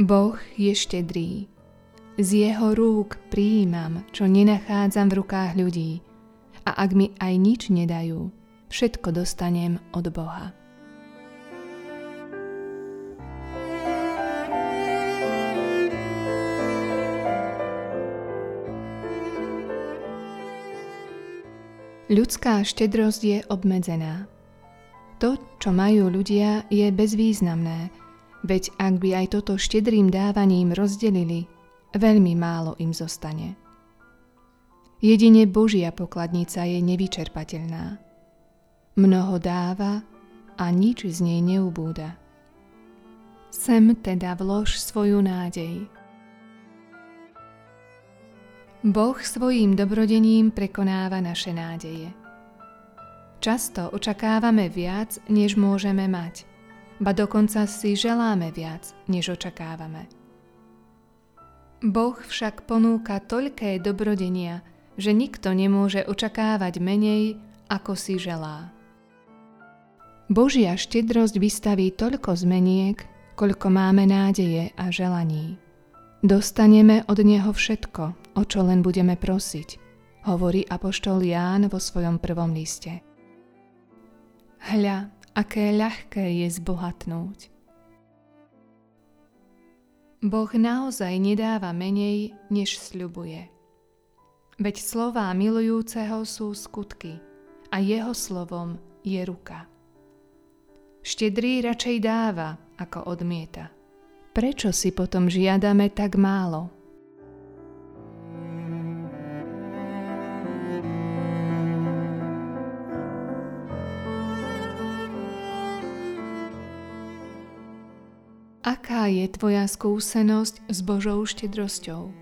Boh je štedrý. Z jeho rúk prijímam, čo nenachádzam v rukách ľudí. A ak mi aj nič nedajú, všetko dostanem od Boha. Ľudská štedrosť je obmedzená. To, čo majú ľudia, je bezvýznamné, veď ak by aj toto štedrým dávaním rozdelili, veľmi málo im zostane. Jedine Božia pokladnica je nevyčerpateľná. Mnoho dáva a nič z nej neubúda. Sem teda vlož svoju nádej. Boh svojím dobrodením prekonáva naše nádeje. Často očakávame viac, než môžeme mať, ba dokonca si želáme viac, než očakávame. Boh však ponúka toľké dobrodenia, že nikto nemôže očakávať menej, ako si želá. Božia štedrosť vystaví toľko zmeniek, koľko máme nádeje a želaní. Dostaneme od Neho všetko, o čo len budeme prosiť, hovorí apoštol Ján vo svojom prvom liste. Hľa, aké ľahké je zbohatnúť. Boh naozaj nedáva menej, než sľubuje. Veď slová milujúceho sú skutky a jeho slovom je ruka. Štedrý radšej dáva, ako odmieta prečo si potom žiadame tak málo? Aká je tvoja skúsenosť s Božou štedrosťou?